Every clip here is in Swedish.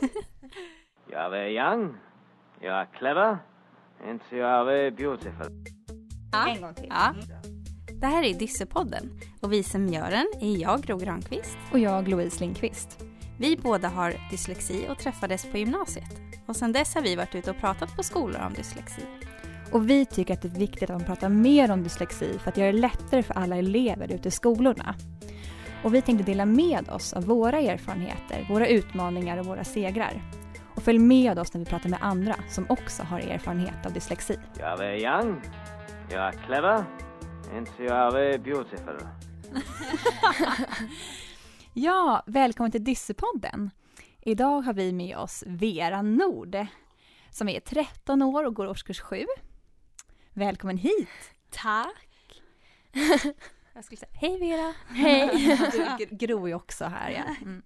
Jag är young, jag är clever, and jag är beautiful. Ja. En gång till. Ja. Det här är Dyssepodden och vi som gör den är jag, Gro Granqvist. Och jag, Louise Lindqvist. Vi båda har dyslexi och träffades på gymnasiet. Och sedan dess har vi varit ute och pratat på skolor om dyslexi. Och vi tycker att det är viktigt att man pratar mer om dyslexi för att göra det lättare för alla elever ute i skolorna. Och vi tänkte dela med oss av våra erfarenheter, våra utmaningar och våra segrar. Och följ med oss när vi pratar med andra som också har erfarenhet av dyslexi. Jag är young, jag är clever, and jag är beautiful. Ja, välkommen till Dyssepodden. Idag har vi med oss Vera Nord som är 13 år och går årskurs 7. Välkommen hit! Tack. Jag skulle säga hej Vera! Hej. Du Gro är också här ja. Mm.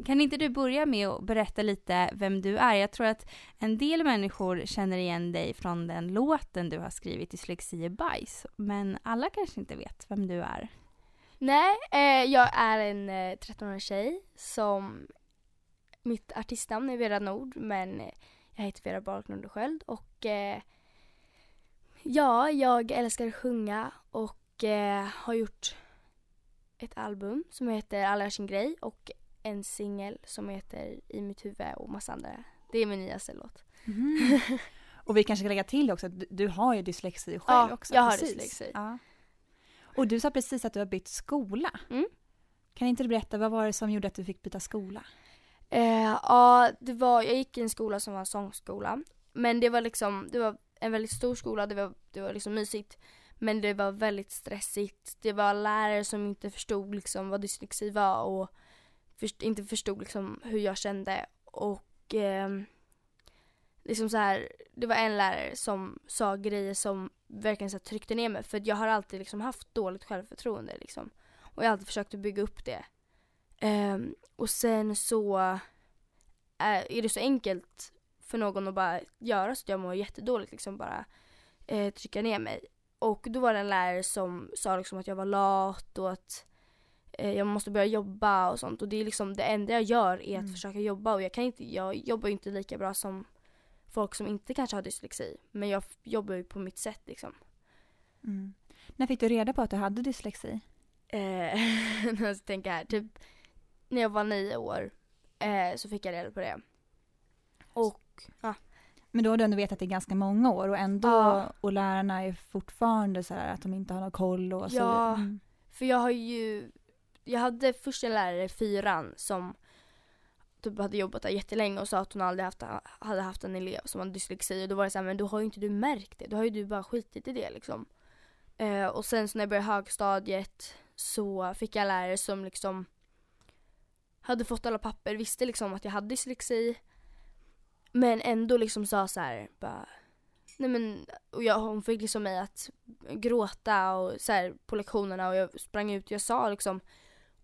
Kan inte du börja med att berätta lite vem du är? Jag tror att en del människor känner igen dig från den låten du har skrivit, Dyslexi är bajs. Men alla kanske inte vet vem du är. Nej, eh, jag är en eh, 13-årig tjej som mitt artistnamn är Vera Nord men eh, jag heter Vera Barklund själv och eh, ja, jag älskar att sjunga och eh, har gjort ett album som heter Alla gör sin grej och en singel som heter I mitt huvud och massa andra. Det är min nyaste låt. Mm. Och vi kanske ska lägga till också att du, har ju dyslexi själv Ja, också. jag har precis. dyslexi. Ja. Och du sa precis att du har bytt skola. Mm. Kan inte du berätta, vad var det som gjorde att du fick byta skola? Eh, ja, det var, jag gick i en skola som var en sångskola. Men det var liksom, det var en väldigt stor skola, det var, det var liksom mysigt. Men det var väldigt stressigt. Det var lärare som inte förstod liksom vad dyslexi var och först, inte förstod liksom hur jag kände. Och eh, liksom så här, det var en lärare som sa grejer som verkligen så här, tryckte ner mig. För jag har alltid liksom haft dåligt självförtroende liksom. Och jag har alltid försökt att bygga upp det. Eh, och sen så eh, är det så enkelt för någon att bara göra så att jag mår jättedåligt liksom bara eh, trycka ner mig. Och då var det en lärare som sa liksom att jag var lat och att eh, jag måste börja jobba och sånt och det är liksom det enda jag gör är att Mm. försöka jobba och jag kan inte, jag jobbar ju inte lika bra som folk som inte kanske har dyslexi men jag jobbar ju på mitt sätt liksom. Mm. När fick du reda på att du hade dyslexi? Eh, jag ska tänka här, typ när jag var nio år eh, så fick jag reda på det. Och Men då har du ändå vetat det i ganska många år och ändå, Ja. och lärarna är fortfarande så här att de inte har någon koll och så. Ja. Mm. För jag har ju, jag hade först en lärare i fyran som typ hade jobbat där jättelänge och sa att hon aldrig haft, hade haft en elev som hade dyslexi och då var det så här, men då har ju inte du märkt det, då har ju du bara skitit i det liksom. Eh, och sen så när jag började högstadiet så fick jag lärare som liksom hade fått alla papper, visste liksom att jag hade dyslexi men ändå liksom sa så här, bara Nej men, och jag, hon fick liksom mig att gråta och så här, på lektionerna och jag sprang ut och jag sa liksom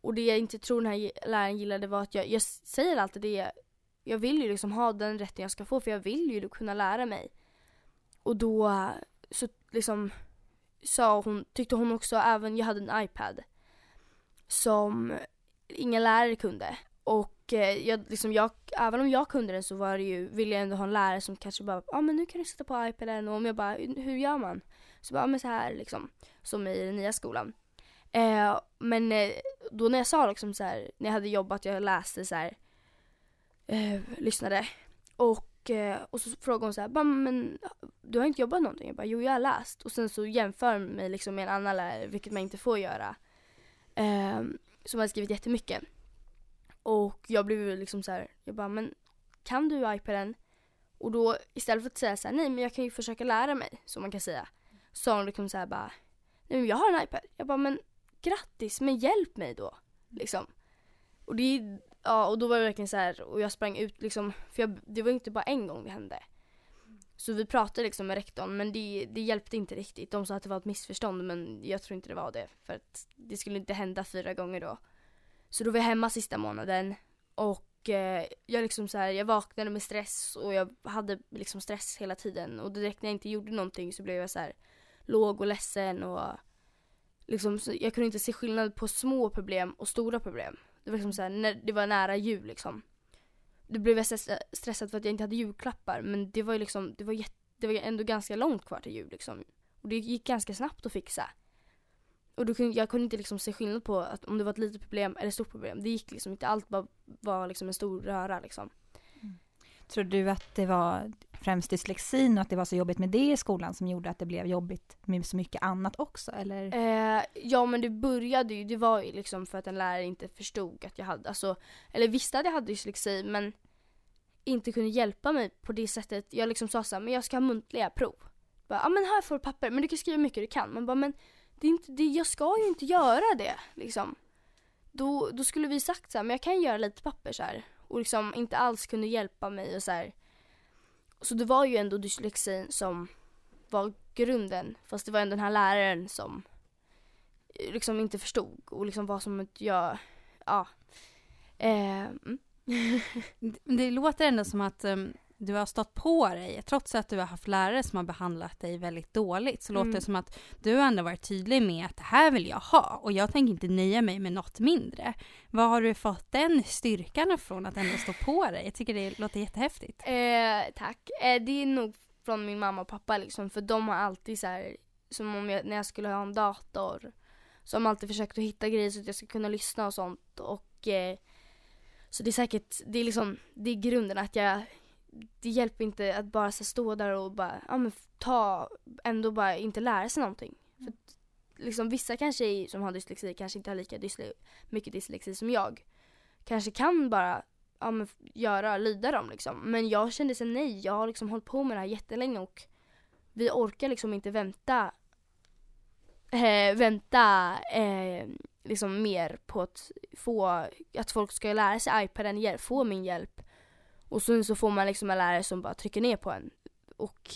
och det jag inte tror den här läraren gillade var att jag, jag säger alltid det jag vill ju liksom ha den rätten jag ska få för jag vill ju kunna lära mig. Och då så liksom sa hon, tyckte hon också även, jag hade en iPad som ingen lärare kunde. Och Eh, jag, liksom jag, även om jag kunde den så var det ju, ville jag ändå ha en lärare som kanske bara, ja ah, men nu kan du sätta på iPaden och om jag bara, hur gör man? Så bara, ah, men så här liksom, som i den nya skolan. Eh, men eh, då när jag sa liksom så här, när jag hade jobbat, jag läste så här, eh, lyssnade och, eh, och så frågade hon så här, "Bara, men du har inte jobbat någonting? Jag bara, jo jag har läst. Och sen så jämför hon mig liksom med en annan lärare, vilket man inte får göra. Eh, som hade skrivit jättemycket. Och jag blev ju liksom så här, jag bara, men kan du iPaden? Och då istället för att säga så här, nej men jag kan ju försöka lära mig, som man kan säga. Sa hon liksom så här bara, nej men jag har en iPad. Jag bara, men grattis, men hjälp mig då. Liksom. Och det ja och då var det verkligen så här, och jag sprang ut liksom, för jag, det var inte bara en gång det hände. Så vi pratade liksom med rektorn men det, det hjälpte inte riktigt. De sa att det var ett missförstånd men jag tror inte det var det. För att det skulle inte hända fyra gånger då. Så då var jag hemma sista månaden och eh, jag liksom så här, jag vaknade med stress och jag hade liksom stress hela tiden. Och direkt när jag inte gjorde någonting så blev jag så här låg och ledsen och liksom, jag kunde inte se skillnad på små problem och stora problem. Det var liksom så här, när det var nära jul liksom. Då blev jag stressad för att jag inte hade julklappar men det var ju liksom, det var, jätte, det var ändå ganska långt kvar till jul liksom. Och det gick ganska snabbt att fixa. Och då kunde, jag kunde inte liksom se skillnad på att om det var ett litet problem eller ett stort problem. Det gick liksom inte, allt bara var liksom en stor röra liksom. Tror du att det var främst dyslexin och att det var så jobbigt med det i skolan som gjorde att det blev jobbigt med så mycket annat också? Eller? Eh, ja men det började ju, det var ju liksom för att en lärare inte förstod att jag hade, alltså, eller visste att jag hade dyslexi men inte kunde hjälpa mig på det sättet. Jag liksom sa såhär, men jag ska ha muntliga prov. Ja ah, men här får du papper, men du kan skriva hur mycket du kan. Man bara, men det är inte, det, jag ska ju inte göra det liksom. Då, då skulle vi sagt så här, men jag kan göra lite papper så här. Och liksom inte alls kunde hjälpa mig och så här. Så det var ju ändå dyslexin som var grunden. Fast det var ändå den här läraren som eh, liksom inte förstod och liksom vad som att jag, ja. Eh, mm. Det, det låter ändå som att um, du har stått på dig, trots att du har haft lärare som har behandlat dig väldigt dåligt, så låter Mm. det som att du ändå varit tydlig med att det här vill jag ha och jag tänker inte nöja mig med något mindre. Var har du fått den styrkan ifrån att ändå stå på dig? Jag tycker det låter jättehäftigt. Eh, tack. Eh, det är nog från min mamma och pappa liksom, för de har alltid så här, som om jag, när jag skulle ha en dator, så har de alltid försökt att hitta grejer så att jag ska kunna lyssna och sånt och eh, så det är säkert, det är liksom, det är grunden att jag, det hjälper inte att bara så stå där och bara, ja men ta, ändå bara inte lära sig någonting. För att, liksom vissa kanske som har dyslexi kanske inte har lika dysle, mycket dyslexi som jag. Kanske kan bara ja, men, göra, lyda dem liksom. Men jag kände så nej, jag har liksom hållit på med det här jättelänge och vi orkar liksom inte vänta eh, vänta eh, liksom mer på att få, att folk ska lära sig iPaden, få min hjälp. Och sen så får man liksom en lärare som bara trycker ner på en. Och,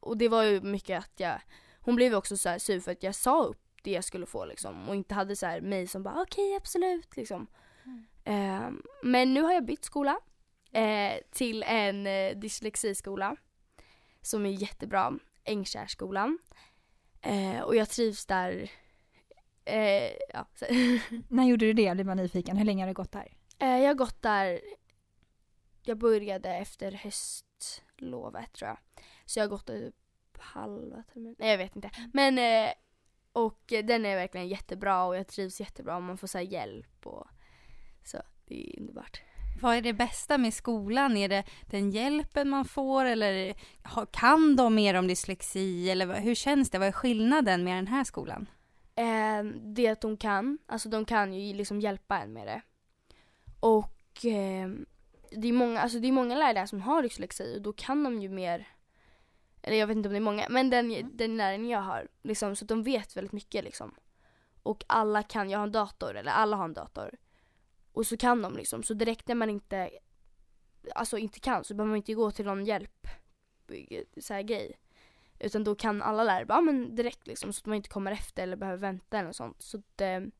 och det var ju mycket att jag, hon blev också så här sur för att jag sa upp det jag skulle få liksom och inte hade så här mig som bara okej absolut liksom. Eh, men nu har jag bytt skola eh, till en eh, dyslexiskola som är jättebra, Ängkärrskolan. Eh, och jag trivs där. Eh, ja. När gjorde du det? Jag blir bara nyfiken. Hur länge har du gått där? eh, jag har gått där, jag började efter höstlovet tror jag. Så jag har gått typ halva terminen, nej jag vet inte. Men eh, och den är verkligen jättebra och jag trivs jättebra och man får så hjälp och så det är underbart. Vad är det bästa med skolan? Är det den hjälpen man får eller kan de mer om dyslexi eller hur känns det? Vad är skillnaden med den här skolan? Eh, det att de kan, alltså de kan ju liksom hjälpa en med det. Och eh, det, är många, alltså det är många lärare som har dyslexi och då kan de ju mer, eller jag vet inte om det är många, men den, den läraren jag har, liksom, så de vet väldigt mycket liksom. Och alla kan, jag har en dator, eller alla har en dator. Och så kan de liksom, så direkt när man inte, alltså inte kan så behöver man inte gå till någon hjälp, så här grej. Utan då kan alla lärare bara, men direkt liksom så att man inte kommer efter eller behöver vänta eller något sånt. Så det,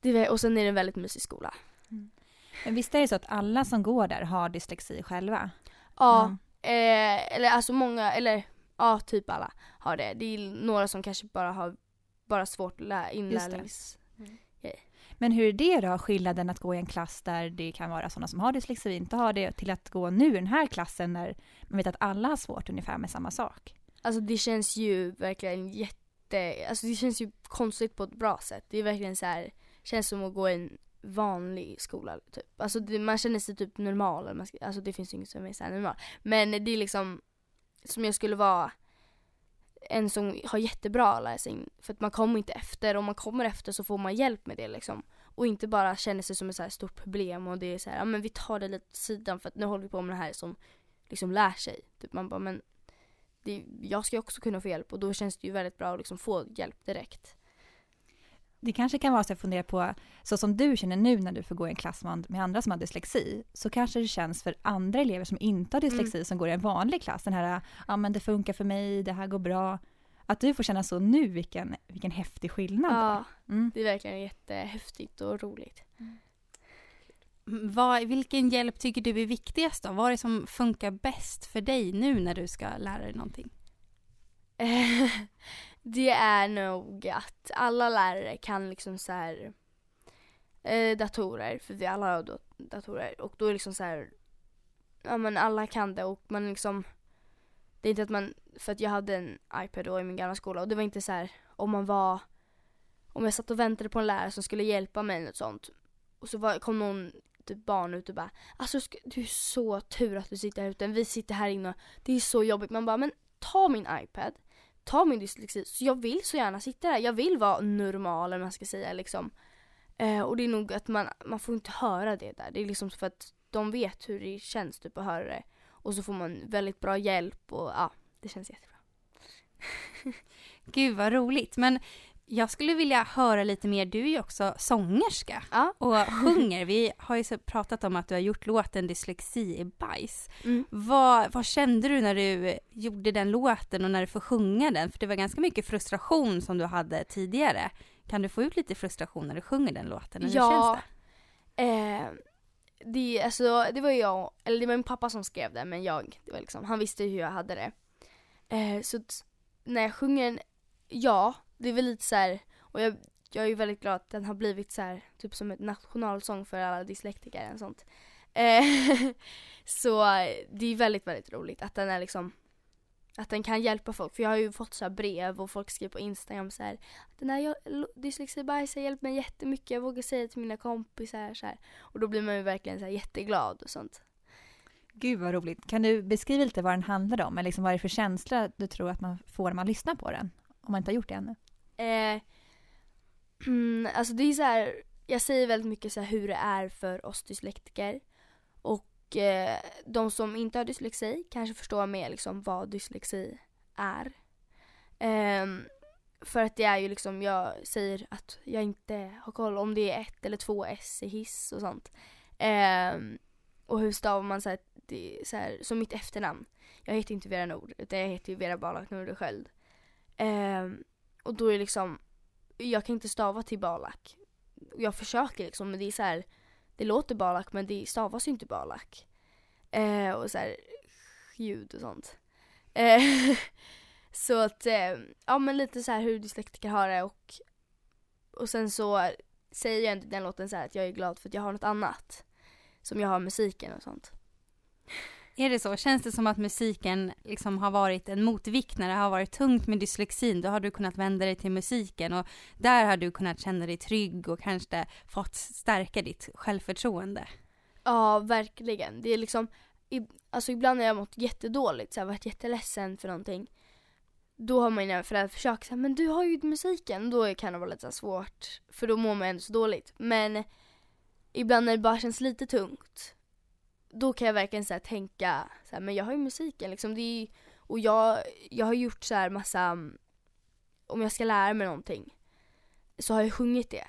det är, och sen är det en väldigt mysig skola. Men visst är det så att alla som går där har dyslexi själva? Ja, eh, eller alltså många, eller ja typ alla har det. Det är några som kanske bara har bara svårt att inlärnings... Men hur är det då, skillnaden att gå i en klass där det kan vara sådana som har dyslexi och inte har det, till att gå nu i den här klassen när man vet att alla har svårt ungefär med samma sak? Alltså det känns ju verkligen jätte, alltså det känns ju konstigt på ett bra sätt. Det är verkligen så här, känns som att gå i en vanlig skola typ. Alltså det, man känner sig typ normal, man ska, alltså det finns ju inget som är såhär normal. Men det är liksom som jag skulle vara en som har jättebra läsning. För att man kommer inte efter, om man kommer efter så får man hjälp med det liksom. Och inte bara känner sig som ett så här stort problem och det är så här, ja men vi tar det lite åt sidan för att nu håller vi på med det här som liksom lär sig. Typ man bara, men det, jag ska ju också kunna få hjälp och då känns det ju väldigt bra att liksom få hjälp direkt. Det kanske kan vara så att fundera på, så som du känner nu när du får gå i en klass med andra som har dyslexi, så kanske det känns för andra elever som inte har dyslexi som går i en vanlig klass, den här, ja men det funkar för mig, det här går bra. Att du får känna så nu, vilken, vilken häftig skillnad. Ja, Mm. det är verkligen jättehäftigt och roligt. Mm, Vad, vilken hjälp tycker du är viktigast då? Vad är det som funkar bäst för dig nu när du ska lära dig någonting? det är nog att alla lärare kan liksom så här eh, datorer, för vi alla har datorer. Och då är det liksom så här, ja men alla kan det och man liksom, det är inte att man, för att jag hade en iPad då i min gamla skola och det var inte så här om man var, om jag satt och väntade på en lärare som skulle hjälpa mig eller sånt. Och så var, kom någon typ barn ut och bara, alltså du är så tur att du sitter här ute, vi sitter här inne och det är så jobbigt. Man bara, men ta min iPad, ta min dyslexi, så jag vill så gärna sitta där, jag vill vara normal eller man ska säga liksom. Eh, och det är nog att man, man får inte höra det där, det är liksom för att de vet hur det känns typ att höra det. Och så får man väldigt bra hjälp och ja, det känns jättebra. Gud vad roligt. Men jag skulle vilja höra lite mer, du är ju också sångerska Ja. och sjunger. Vi har ju pratat om att du har gjort låten Dyslexi är bajs. Mm. Vad, vad kände du när du gjorde den låten och när du får sjunga den? För det var ganska mycket frustration som du hade tidigare. Kan du få ut lite frustration när du sjunger den låten? Eller hur Ja. känns det? Eh, det, alltså, det var jag, eller det var min pappa som skrev det men jag, det var liksom, han visste hur jag hade det. Eh, så när jag sjunger ja, det är väl lite så här, och jag, jag är ju väldigt glad att den har blivit så här, typ som ett nationalsång för alla dyslektiker och sånt. Eh, så det är väldigt, väldigt roligt att den är liksom att den kan hjälpa folk, för jag har ju fått så här brev och folk skriver på Instagram så här Den här dyslexibajs har hjälpt mig jättemycket, jag vågar säga till mina kompisar så här. Och då blir man ju verkligen så här jätteglad och sånt. Gud vad roligt. Kan du beskriva lite vad den handlar om? Eller liksom vad är det för känsla du tror att man får när man lyssnar på den? Om man inte har gjort det ännu. Eh, mm, alltså det är så här, jag säger väldigt mycket så här hur det är för oss dyslektiker. Och eh, de som inte har dyslexi kanske förstår mer liksom vad dyslexi är. Eh, för att det är ju liksom, jag säger att jag inte har koll om det är ett eller två S i hiss och sånt. Eh, och hur stavar man så här, det så här, som mitt efternamn. Jag heter inte Vera Nord, utan jag heter ju Vera Balak Nordesköld. Ehm, och då är det liksom, jag kan inte stava till Balak. Jag försöker liksom, men det är så här, det låter Balak men det stavas ju inte Balak. Eh, och så här, ljud och sånt. Eh, så att, eh, ja men lite så här hur dyslektiker har det och, och sen så säger jag inte den låten så här att jag är glad för att jag har något annat. Som jag har musiken och sånt. Är det så? Känns det som att musiken liksom har varit en motvikt när det har varit tungt med dyslexin? Då har du kunnat vända dig till musiken och där har du kunnat känna dig trygg och kanske fått stärka ditt självförtroende. Ja, verkligen. Det är liksom, i, alltså ibland när jag har mått jättedåligt, så här, varit jätteledsen för någonting. Då har mina föräldrar försökt säga men du har ju musiken. Då kan det vara lite svårt, för då mår man ändå så dåligt. Men ibland när det bara känns lite tungt, då kan jag verkligen så här, tänka så här, men jag har ju musiken liksom. Det är, ju- och jag, jag har gjort så här massa, mm, om jag ska lära mig någonting, så har jag sjungit det.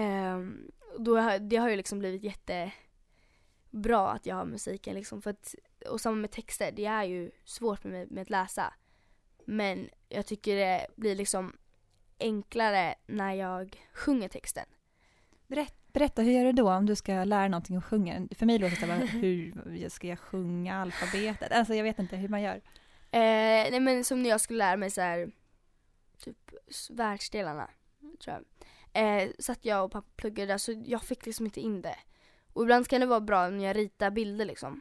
Um, då har, det har ju liksom blivit jättebra att jag har musiken liksom för att, och samma med texter, det är ju svårt med, med att läsa. Men jag tycker det blir liksom enklare när jag sjunger texten. Berätta, berätta, hur gör du då om du ska lära någonting och sjunga? För mig låter det som hur ska jag sjunga alfabetet? Alltså jag vet inte hur man gör. Eh, nej men som när jag skulle lära mig så här, typ världsdelarna, tror jag. Eh, satt jag och pappa pluggade där så jag fick liksom inte in det. Och ibland kan det vara bra när jag ritar bilder liksom.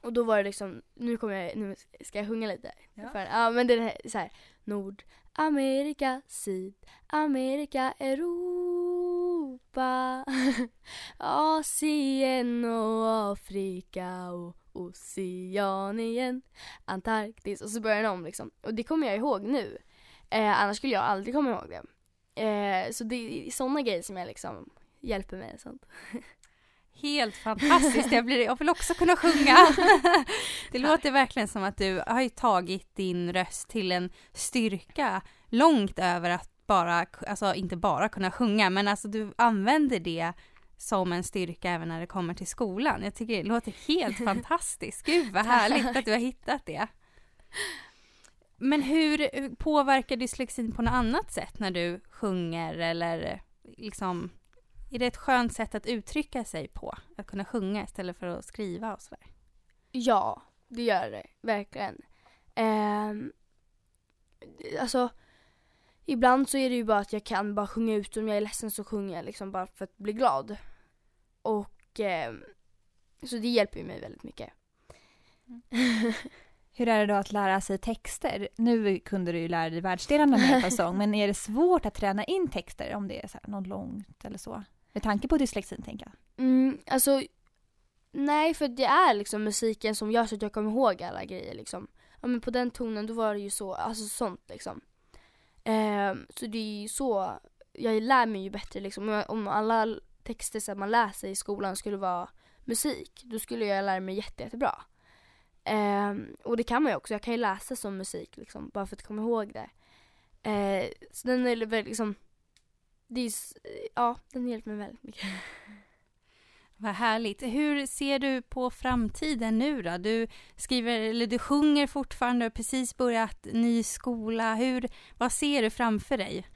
Och då var det liksom, nu kommer jag, nu ska jag sjunga lite. Ja. För, ja men det är så här, Nordamerika, Sydamerika, Europa, Asien och Afrika och Oceanien, Antarktis och så börjar den om liksom. Och det kommer jag ihåg nu. Eh, annars skulle jag aldrig komma ihåg det. Eh, så det är sådana grejer som jag liksom hjälper mig. Sånt. Helt fantastiskt, jag, blir, jag vill också kunna sjunga. Det låter verkligen som att du har ju tagit din röst till en styrka långt över att bara, alltså inte bara kunna sjunga, men alltså du använder det som en styrka även när det kommer till skolan. Jag tycker det låter helt fantastiskt. Gud vad härligt att du har hittat det. Men hur påverkar dyslexin på något annat sätt när du sjunger eller liksom är det ett skönt sätt att uttrycka sig på? Att kunna sjunga istället för att skriva och sådär? Ja, det gör det. Verkligen. Ehm, alltså, ibland så är det ju bara att jag kan bara sjunga ut om jag är ledsen så sjunger jag liksom bara för att bli glad. Och eh, så det hjälper ju mig väldigt mycket. Hur är det då att lära sig texter? Nu kunde du ju lära dig världsdelarna med av sång, men är det svårt att träna in texter om det är så här något långt eller så? Med tanke på dyslexin, tänker jag. Mm, alltså Nej för det är liksom musiken som gör så att jag kommer ihåg alla grejer liksom. Ja men på den tonen då var det ju så, alltså sånt liksom. Eh, så det är ju så, jag lär mig ju bättre liksom. Om alla texter som man läser i skolan skulle vara musik, då skulle jag lära mig jätte, jättebra. Eh, och det kan man ju också, jag kan ju läsa som musik liksom, bara för att komma ihåg det. Eh, så den är väl liksom, det är, ja den hjälper mig väldigt mycket. Vad härligt. Hur ser du på framtiden nu då? Du skriver, eller du sjunger fortfarande och precis börjat ny skola. Hur, vad ser du framför dig?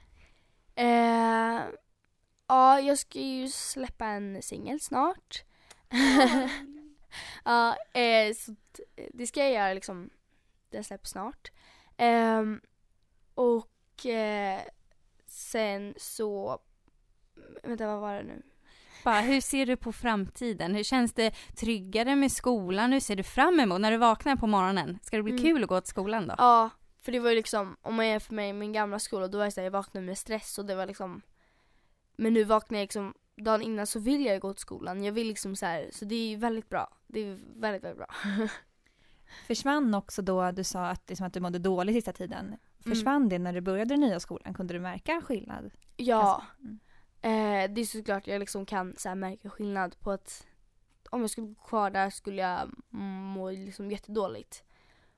Eh, ja, jag ska ju släppa en singel snart. ja, eh, så det ska jag göra liksom. Den släpps snart. Eh, och sen så, vänta vad var det nu? Bara, hur ser du på framtiden? Hur känns det tryggare med skolan? Hur ser du fram emot när du vaknar på morgonen? Ska det bli mm. kul att gå till skolan då? Ja, för det var ju liksom, om man jämför med min gamla skola, då var det så här, jag vaknade med stress och det var liksom Men nu vaknar jag liksom, dagen innan så vill jag gå till skolan. Jag vill liksom så här, så det är väldigt bra. Det är väldigt, väldigt bra. Försvann också då, du sa att, liksom att du mådde dåligt sista tiden. Mm. Försvann mm. det när du började den nya skolan? Kunde du märka skillnad? Ja. Mm. Eh, det är såklart jag liksom kan så här, märka skillnad på att om jag skulle gå kvar där skulle jag må liksom jättedåligt.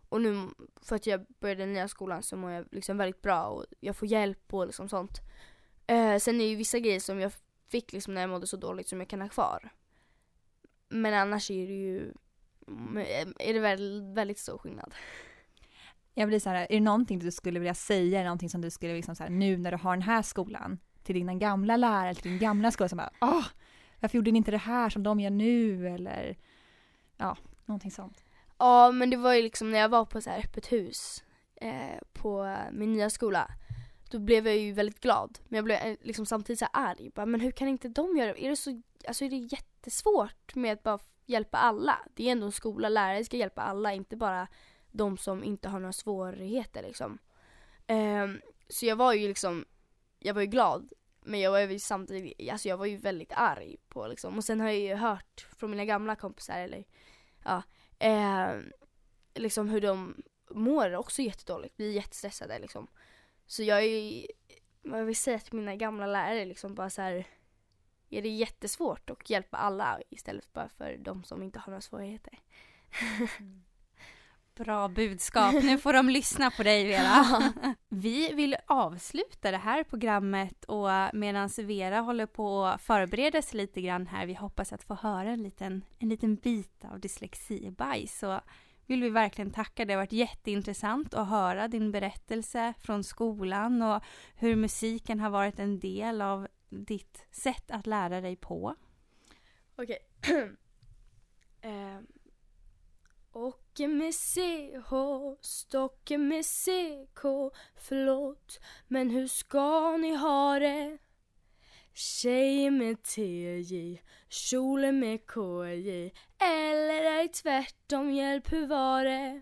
Och nu för att jag började den nya skolan så mår jag liksom väldigt bra och jag får hjälp och liksom sånt. Eh, sen är det ju vissa grejer som jag fick liksom när jag mådde så dåligt som jag kan ha kvar. Men annars är det ju är det väldigt, väldigt stor skillnad. Jag blir så här, är det någonting du skulle vilja säga, någonting som du skulle liksom så här, nu när du har den här skolan, till dina gamla lärare, till din gamla skola som bara åh, varför gjorde ni inte det här som de gör nu eller ja, någonting sånt. Ja, men det var ju liksom när jag var på så här öppet hus eh, på min nya skola. Då blev jag ju väldigt glad. Men jag blev eh, liksom samtidigt så här arg. Bara, men hur kan inte de göra det? Är det så, alltså är det jättesvårt med att bara hjälpa alla? Det är ändå en skola, lärare ska hjälpa alla, inte bara de som inte har några svårigheter liksom. Um, så jag var ju liksom, jag var ju glad men jag var ju samtidigt, alltså jag var ju väldigt arg på liksom. Och sen har jag ju hört från mina gamla kompisar eller ja, eh, liksom hur de mår också jättedåligt, blir jättestressade liksom. Så jag är ju, vad jag vill säga till mina gamla lärare liksom bara så här, är det jättesvårt att hjälpa alla istället bara för de som inte har några svårigheter. Mm. Bra budskap. Nu får de lyssna på dig Vera. Vi vill avsluta det här programmet och medan Vera håller på att förbereda sig lite grann här, vi hoppas att få höra en liten, en liten bit av dyslexibajs, så vill vi verkligen tacka. Det har varit jätteintressant att höra din berättelse från skolan och hur musiken har varit en del av ditt sätt att lära dig på. Okej. Okay. um Stocke med CH, Stocke med CK, förlåt, men hur ska ni ha det? Tjejer med TJ, kjol med KJ, eller är tvärtom, hjälp hur var det?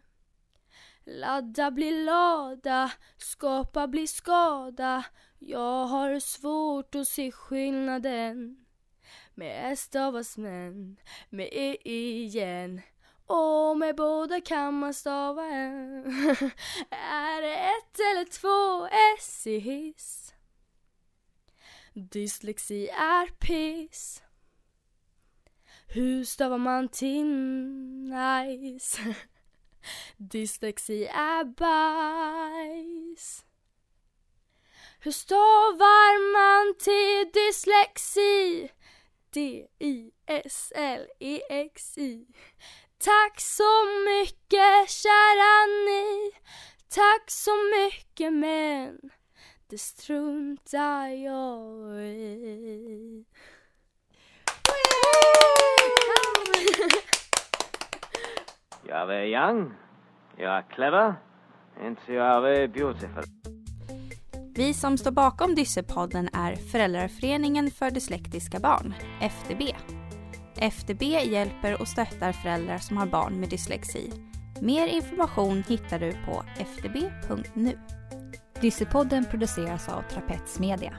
Ladda blir lada, skapa blir skada, jag har svårt att se skillnaden. Med S stavas men med E igen och med båda kan man stava en. är det ett eller två S i hiss? Dyslexi är piss. Hur stavar man till nice? Dyslexi är bajs. Hur stavar man till dyslexi? D-I-S-L-E-X-I. Tack så mycket kära ni Tack så mycket men det struntar jag i Jag är young, jag är clever, and you are beautiful. Vi som står bakom Dyssepodden är Föräldraföreningen för dyslektiska barn, FDB. FDB hjälper och stöttar föräldrar som har barn med dyslexi. Mer information hittar du på fdb.nu. Dyssepodden produceras av Trapets Media.